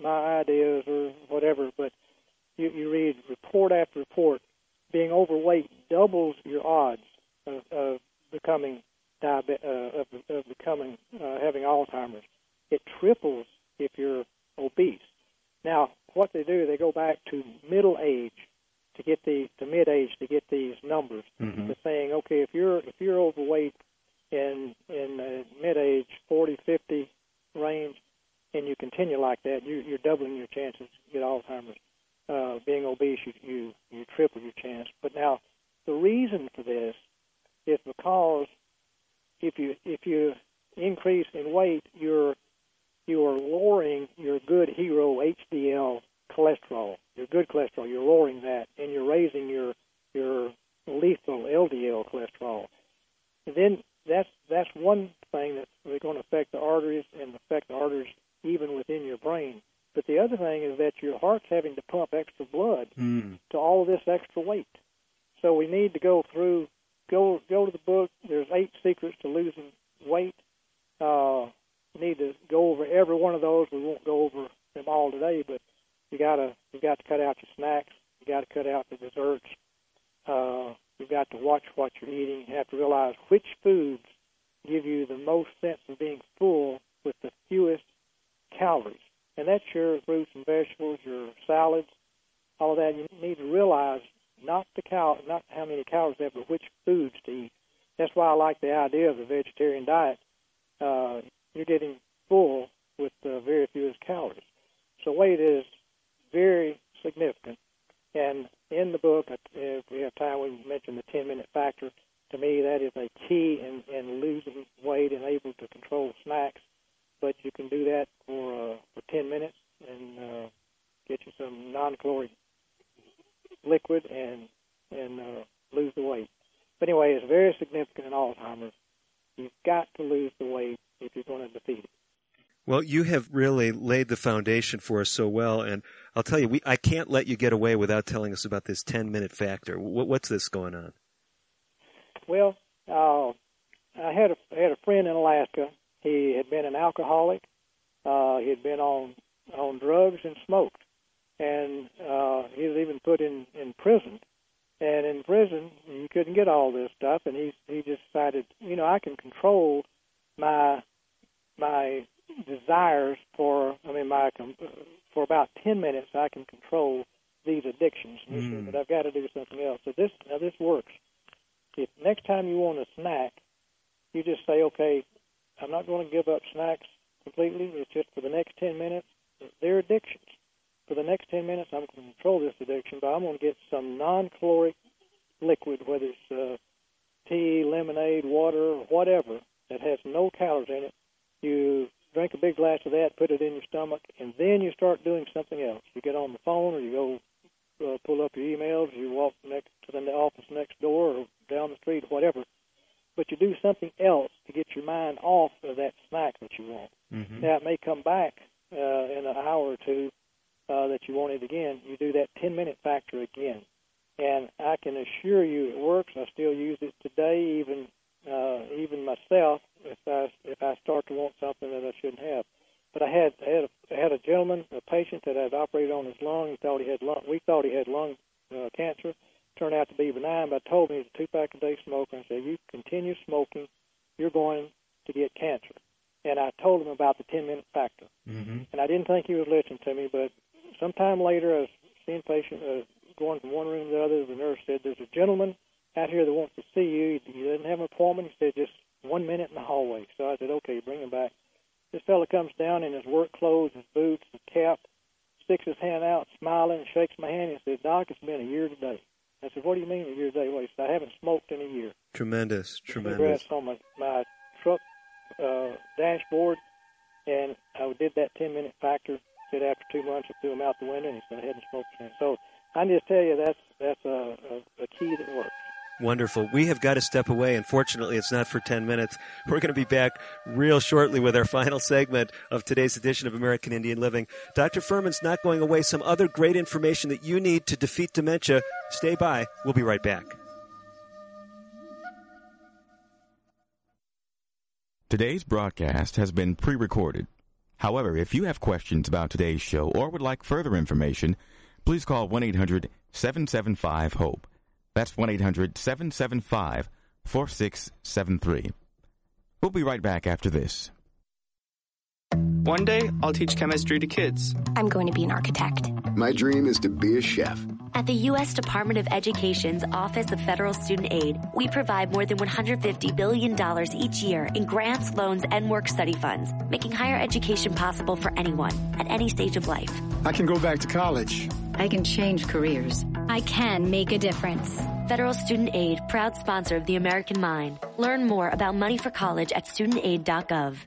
my ideas or whatever, but you, you read report after report. Being overweight doubles your odds of, of becoming diabetic, uh, of, of becoming uh, having Alzheimer's. It triples if you're obese. Now, what they do, they go back to middle age to get the to mid age to get these numbers. Mm-hmm. To saying, okay, if you're if you're overweight in in uh, mid age 40, 50 range, and you continue like that, you, you're doubling your chances to get Alzheimer's. Uh, being obese, you, you you triple your chance. But now, the reason for this is because if you if you increase in weight, you're you are lowering your good hero HDL cholesterol, your good cholesterol. You're lowering that, and you're raising your your lethal LDL cholesterol. And then that's that's one thing that's going to affect the arteries and affect the arteries even within your brain. But the other thing is that your heart's having to pump extra blood Mm. to all of this extra weight. So we need to go through, go go to the book. There's eight secrets to losing weight. Uh, need to go over every one of those. We won't go over them all today, but you gotta you got to cut out your snacks. You got to cut out the desserts. Uh, you've got to watch what you're eating. You have to realize which foods give you the most sense of being full with the fewest calories. And that's your fruits and vegetables, your salads, all of that. You need to realize not the cal, not how many calories they have, but which foods to eat. That's why I like the idea of the vegetarian diet. Uh, you're getting full with uh, very fewest calories. So weight is very significant. And in the book, if we have time, we mention the 10-minute factor. To me, that is a key in, in losing weight and able to control snacks. But you can do that for uh, for 10 minutes and uh, get you some non-caloric liquid and and uh, lose the weight. But anyway, it's very significant in Alzheimer's. You've got to lose the weight if you're going to defeat it. Well, you have really laid the foundation for us so well, and I'll tell you, we I can't let you get away without telling us about this ten minute factor. What, what's this going on? Well, uh, I had a I had a friend in Alaska. He had been an alcoholic. Uh, he had been on on drugs and smoked, and uh, he was even put in in prison. And in prison, you couldn't get all this stuff, and he he just decided, you know, I can control my my desires for I mean my for about ten minutes I can control these addictions. He said, Mm. but I've got to do something else. So this now this works. If next time you want a snack, you just say, okay, I'm not going to give up snacks completely. It's just for the next ten minutes. They're addictions. For the next ten minutes, I'm going to control this addiction, but I'm going to get some non-caloric liquid, whether it's uh, tea, lemonade, water, whatever that has no calories in it. You drink a big glass of that, put it in your stomach, and then you start doing something else. You get on the phone, or you go uh, pull up your emails, you walk next to the office next door, or down the street, whatever. But you do something else to get your mind off of that snack that you want. Mm-hmm. Now it may come back uh, in an hour or two uh, that you want it again. You do that 10 minute factor again, and I can assure you it works. I still use it today, even uh, even myself if I if I start to want something that I shouldn't have. But I had I had a, I had a gentleman, a patient that I had operated on his lung. He thought he had lung. We thought he had lung uh, cancer. Turned out to be benign. But I told him he was a two pack a day smoker. I said, if "You continue smoking, you're going to get cancer." and I told him about the 10 minute factor. Mm-hmm. And I didn't think he was listening to me, but sometime later, I was seeing patient uh, going from one room to the other. The nurse said, "There's a gentleman out here that wants to see you. He doesn't have an appointment." He said, "Just one minute in the hallway." So I said, "Okay, bring him back." This fellow comes down in his work clothes, his boots, his cap, sticks his hand out, smiling, and shakes my hand, and said, "Doc, it's been a year today." I said, "What do you mean today?" Well, he said, "I haven't smoked in a year." Tremendous, tremendous. Cigarettes on my, my truck uh, dashboard, and I did that 10 minute factor. Said after two months, I threw him out the window, and he said, I hadn't smoked since. So I just tell you, that's that's a, a, a key that works. Wonderful. We have got to step away. Unfortunately, it's not for 10 minutes. We're going to be back real shortly with our final segment of today's edition of American Indian Living. Dr. Furman's not going away. Some other great information that you need to defeat dementia. Stay by. We'll be right back. Today's broadcast has been pre recorded. However, if you have questions about today's show or would like further information, please call 1 800 775 HOPE. That's 1 800 775 4673. We'll be right back after this. One day, I'll teach chemistry to kids. I'm going to be an architect. My dream is to be a chef. At the U.S. Department of Education's Office of Federal Student Aid, we provide more than $150 billion each year in grants, loans, and work study funds, making higher education possible for anyone at any stage of life. I can go back to college. I can change careers. I can make a difference. Federal Student Aid, proud sponsor of the American Mind. Learn more about money for college at studentaid.gov.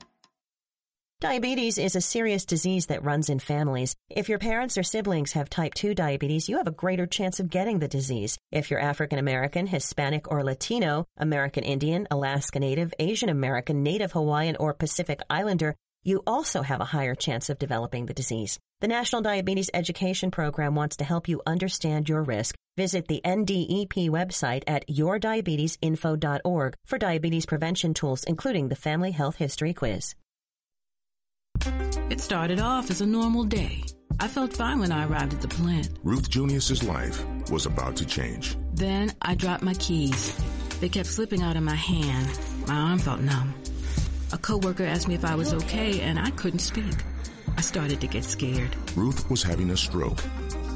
Diabetes is a serious disease that runs in families. If your parents or siblings have type 2 diabetes, you have a greater chance of getting the disease. If you're African American, Hispanic, or Latino, American Indian, Alaska Native, Asian American, Native Hawaiian, or Pacific Islander, you also have a higher chance of developing the disease. The National Diabetes Education Program wants to help you understand your risk. Visit the NDEP website at yourdiabetesinfo.org for diabetes prevention tools, including the Family Health History Quiz. It started off as a normal day. I felt fine when I arrived at the plant. Ruth Junius's life was about to change. Then I dropped my keys. They kept slipping out of my hand. My arm felt numb. A coworker asked me if I was okay, and I couldn't speak. I started to get scared. Ruth was having a stroke.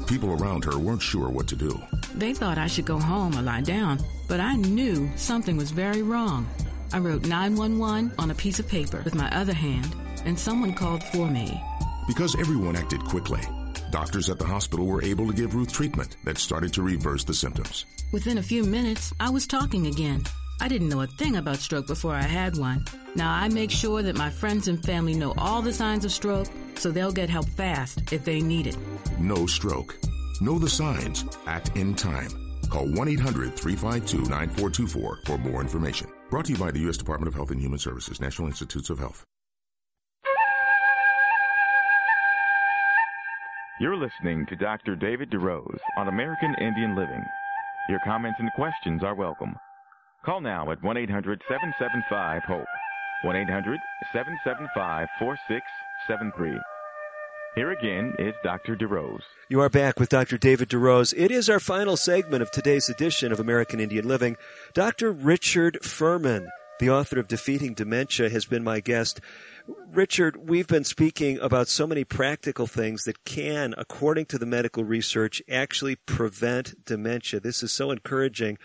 People around her weren't sure what to do. They thought I should go home or lie down, but I knew something was very wrong. I wrote 911 on a piece of paper with my other hand, and someone called for me. Because everyone acted quickly, doctors at the hospital were able to give Ruth treatment that started to reverse the symptoms. Within a few minutes, I was talking again. I didn't know a thing about stroke before I had one. Now I make sure that my friends and family know all the signs of stroke so they'll get help fast if they need it. No stroke. Know the signs. Act in time. Call 1 800 352 9424 for more information. Brought to you by the U.S. Department of Health and Human Services, National Institutes of Health. You're listening to Dr. David DeRose on American Indian Living. Your comments and questions are welcome. Call now at 1 800 775 HOPE. 1 800 775 4673. Here again is Dr. DeRose. You are back with Dr. David DeRose. It is our final segment of today's edition of American Indian Living. Dr. Richard Furman, the author of Defeating Dementia, has been my guest. Richard, we've been speaking about so many practical things that can, according to the medical research, actually prevent dementia. This is so encouraging.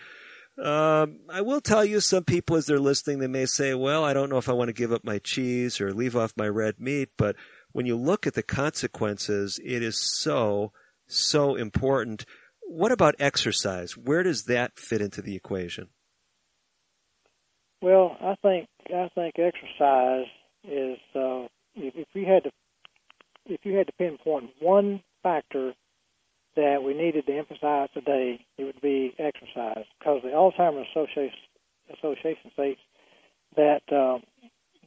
Um, I will tell you, some people as they're listening, they may say, well, I don't know if I want to give up my cheese or leave off my red meat, but when you look at the consequences, it is so, so important. What about exercise? Where does that fit into the equation? Well, I think I think exercise is uh, if, if you had to if you had to pinpoint one factor that we needed to emphasize today, it would be exercise because the Alzheimer's Association Association states that uh,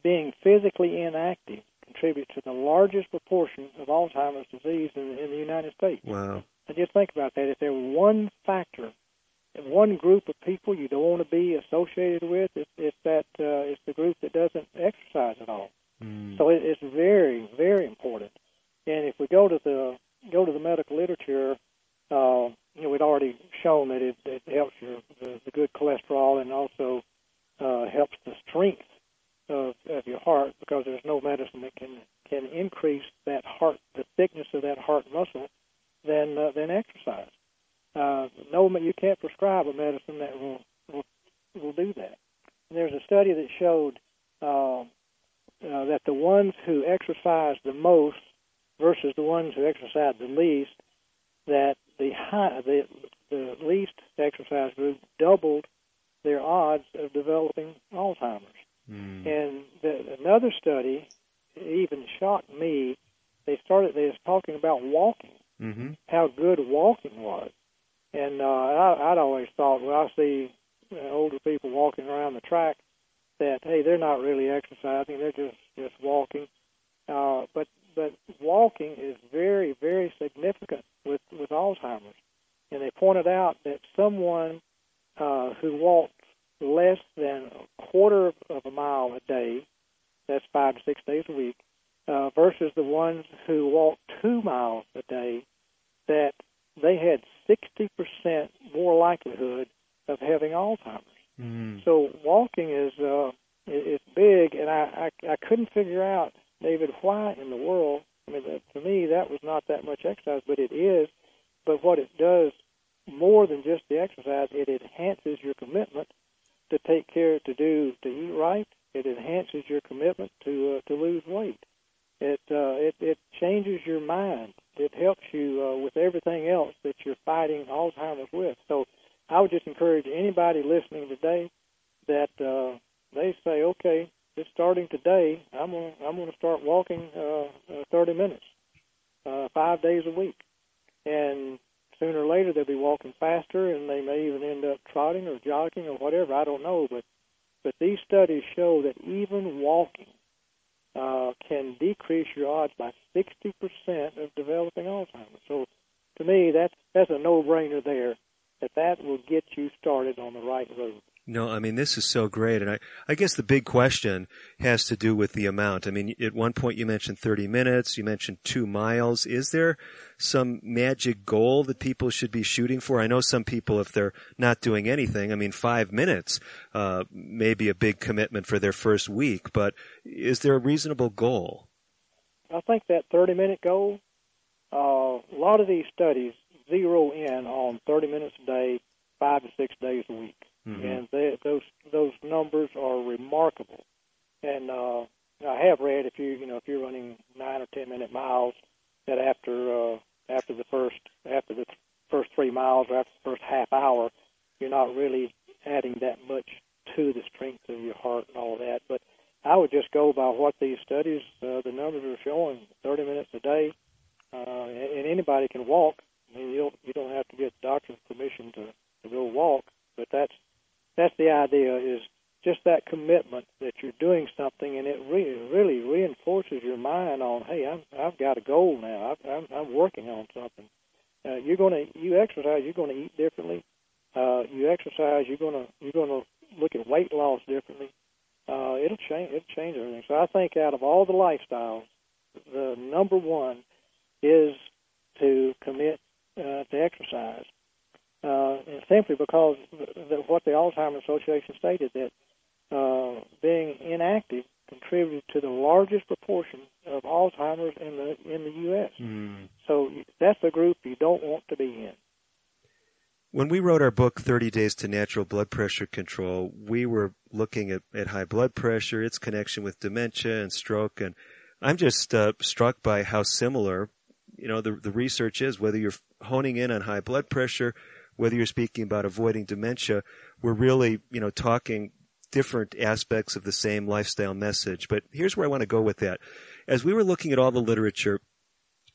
being physically inactive contributes to the largest proportion of Alzheimer's disease in, in the United States. Wow. And just think about that. If there were one factor, one group of people you don't want to be associated with, it's, it's that uh, it's the group that doesn't exercise at all. Mm. So it, it's very, very important. And if we go to the go to the medical literature, uh, you know, we'd already shown that it, it helps your the, the good cholesterol and also uh, helps the strength of, of your heart because there's no medicine that can can increase that heart the thickness of that heart muscle than uh, than exercise. Uh, no, you can't prescribe a medicine that will will, will do that. And there's a study that showed uh, uh, that the ones who exercise the most versus the ones who exercise the least, that the high, the the least exercise group doubled their odds of developing Alzheimer's. Mm. And the, another study even shocked me. They started. They was talking about walking, mm-hmm. how good walking was, and uh, I, I'd always thought, well, I see uh, older people walking around the track, that hey, they're not really exercising; they're just just walking. Uh, but but walking is very very significant with with Alzheimer's, and they pointed out that someone uh, who walked less than a quarter of a mile a day, that's five to six days a week, uh, versus the ones who walked two miles a day, that they had 60% more likelihood of having Alzheimer's. Mm. So walking is uh, is big, and I, I I couldn't figure out, David, why in the world. I mean, to me, that was not that much exercise, but it is. But what it does more than just the exercise, it enhances your commitment to take care, to do, to eat right. It enhances your commitment to uh, to lose weight. It uh, it it changes your mind. It helps you uh, with everything else that you're fighting Alzheimer's with. So I would just encourage anybody listening today that uh, they say, okay, just starting today, I'm gonna I'm gonna start walking uh, uh, 30 minutes, uh, five days a week, and sooner or later they'll be walking faster, and they may even end up trotting or jogging or whatever. I don't know, but but these studies show that even walking uh, can decrease your odds by 60% of developing Alzheimer's. So to me, that's that's a no-brainer there. That that will get you started on the right road. No, I mean, this is so great. And I, I guess the big question has to do with the amount. I mean, at one point you mentioned 30 minutes, you mentioned two miles. Is there some magic goal that people should be shooting for? I know some people, if they're not doing anything, I mean, five minutes, uh, may be a big commitment for their first week, but is there a reasonable goal? I think that 30 minute goal, uh, a lot of these studies zero in on 30 minutes a day, five to six days a week Mm-hmm. and they, those those numbers are remarkable. And uh, I have read if you you know if you're running nine or ten minute miles, that after uh, after the first after the first three miles or after the first half hour, you're not really adding that much to the strength of your heart and all that. But I would just go by what these studies, uh, the numbers are showing: 30 minutes a day, uh, and, anybody can walk. I mean, you don't you don't have to get doctor's permission to to go walk, but that's that's the idea is just that commitment that you're doing something and it really really reinforces your mind on hey I'm I've got a goal now. I've, I'm I'm working on something. Uh, you're to you exercise you're to eat differently. Uh, you exercise you're to you're to look at weight loss differently. Uh, it'll change it'll change everything. So I think out of all the lifestyles the number one is to commit uh, to exercise uh, simply because the, what the Alzheimer's Association stated that uh, being inactive contributed to the largest proportion of Alzheimer's in the in the U.S. Mm. So that's a group you don't want to be in. When we wrote our book, 30 Days to Natural Blood Pressure Control, we were looking at, at high blood pressure, its connection with dementia and stroke, and I'm just uh, struck by how similar, you know, the, the research is, whether you're honing in on high blood pressure, whether you're speaking about avoiding dementia, we're really, you know, talking different aspects of the same lifestyle message. But here's where I want to go with that. As we were looking at all the literature,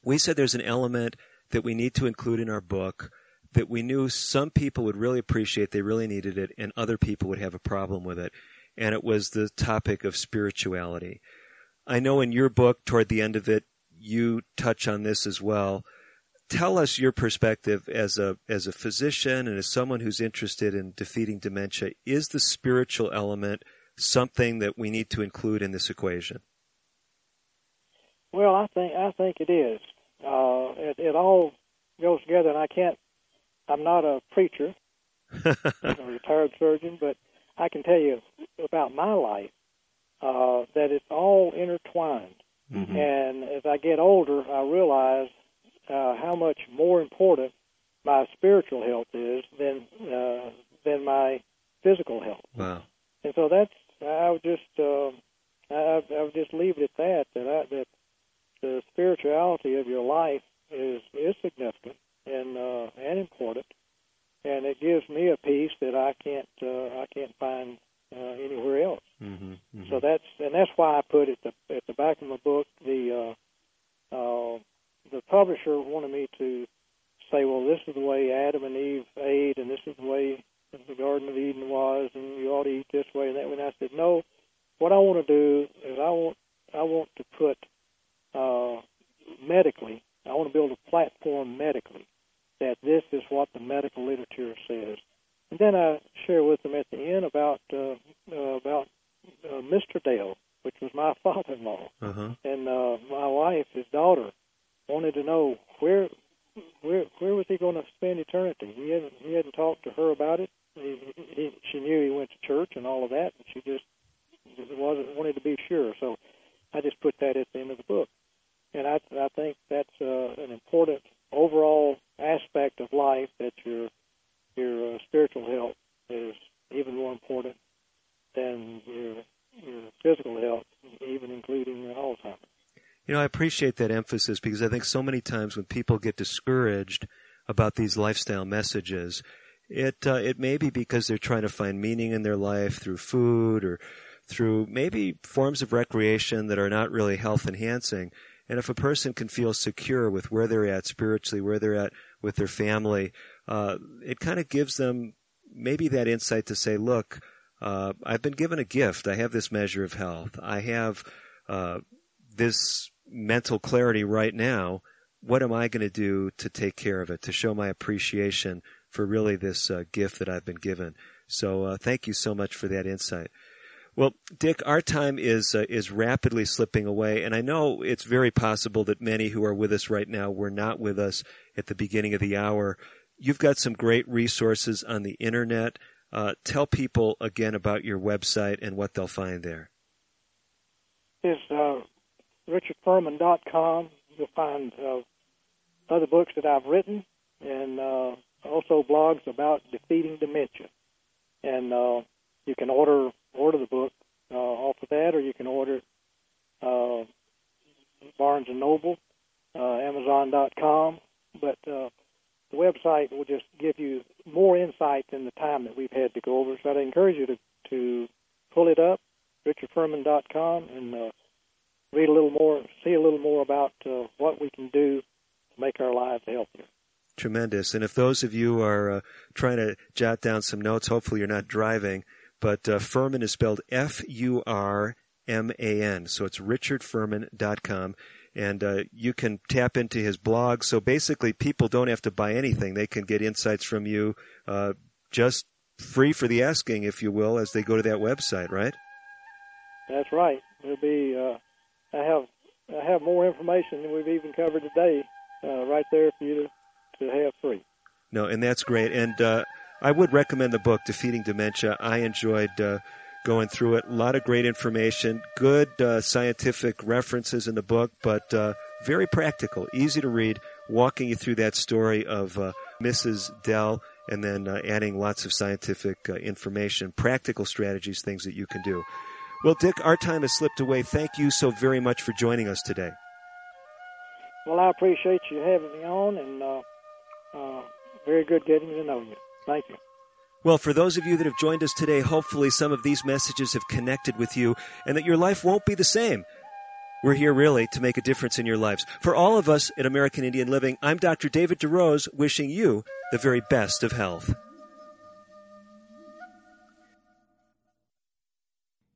we said there's an element that we need to include in our book that we knew some people would really appreciate, they really needed it, and other people would have a problem with it. And it was the topic of spirituality. I know in your book, toward the end of it, you touch on this as well tell us your perspective as a as a physician and as someone who's interested in defeating dementia. Is the spiritual element something that we need to include in this equation? Well, I think I think it is. Uh, it, it all goes together, and I can't. I'm not a preacher, I'm a retired surgeon, but I can tell you about my life uh, that it's all intertwined. Mm-hmm. And as I get older, I realize uh, how much more important my spiritual health is than uh, than my physical health. Wow. And so that's I would just uh, I, I would just leave it at that that I, that the spirituality of your life is is significant and uh, and important, and it gives me a peace that I can't uh, I can't find uh, anywhere else. Mm-hmm, mm-hmm. So that's and that's why I put at the at the back of my book the uh, uh, the publisher wanted me to say, well, this is the way Adam and Eve ate, and this is the way the Garden of Eden was, and you ought to eat this way and that way. And I said, no. What I want to do is I want I want to put uh, medically. I want to build a platform medically that this is what the medical literature says. And then I share with them at the end about uh, uh, about uh, Mr. Dale, which was my father-in-law, uh-huh. and uh, my wife, his daughter, wanted to know where where where was he going to spend eternity. He hadn't he hadn't talked to her about it. He, he, she knew he went to church and all of that, but she just wasn't wanted to be sure. So I just put that at the end of the book, and I I think that's uh, an important overall aspect of life that your your uh, spiritual health is even more important than your your physical health, even including Alzheimer's. You know, I appreciate that emphasis because I think so many times when people get discouraged about these lifestyle messages, it uh, it may be because they're trying to find meaning in their life through food or through maybe forms of recreation that are not really health enhancing. And if a person can feel secure with where they're at spiritually, where they're at with their family, uh, it kind of gives them maybe that insight to say, look, uh, I've been given a gift. I have this measure of health. I have uh, this mental clarity right now. What am I going to do to take care of it, to show my appreciation for really this uh, gift that I've been given? So uh, thank you so much for that insight. Well, Dick, our time is uh, is rapidly slipping away, and I know it's very possible that many who are with us right now were not with us at the beginning of the hour. You've got some great resources on the internet. Uh, tell people again about your website and what they'll find there. Is uh, richardfurman.com. You'll find uh, other books that I've written, and uh, also blogs about defeating dementia. And uh, you can order order the book uh, off of that, or you can order uh, Barnes and Noble, uh, Amazon.com. But uh, the website will just give you more insight than the time that we've had to go over. So I'd encourage you to, to pull it up, richardfurman.com, and uh, read a little more, see a little more about uh, what we can do to make our lives healthier. Tremendous. And if those of you are uh, trying to jot down some notes, hopefully you're not driving, but uh, Furman is spelled F U R M A N. So it's richardfurman.com. And uh, you can tap into his blog. So basically, people don't have to buy anything. They can get insights from you uh, just free for the asking, if you will, as they go to that website, right? That's right. There'll be. I have I have more information than we've even covered today, uh, right there for you to, to have free. No, and that's great. And uh, I would recommend the book Defeating Dementia. I enjoyed uh, going through it. A lot of great information, good uh, scientific references in the book, but uh, very practical, easy to read, walking you through that story of uh, Mrs. Dell and then adding lots of scientific information, practical strategies, things that you can do. Well, Dick, our time has slipped away. Thank you so very much for joining us today. Well, I appreciate you having me on, and uh, uh, very good getting to know you. Thank you. Well, for those of you that have joined us today, hopefully some of these messages have connected with you and that your life won't be the same. We're here really to make a difference in your lives. For all of us at American Indian Living, I'm Dr. David DeRose wishing you the very best of health.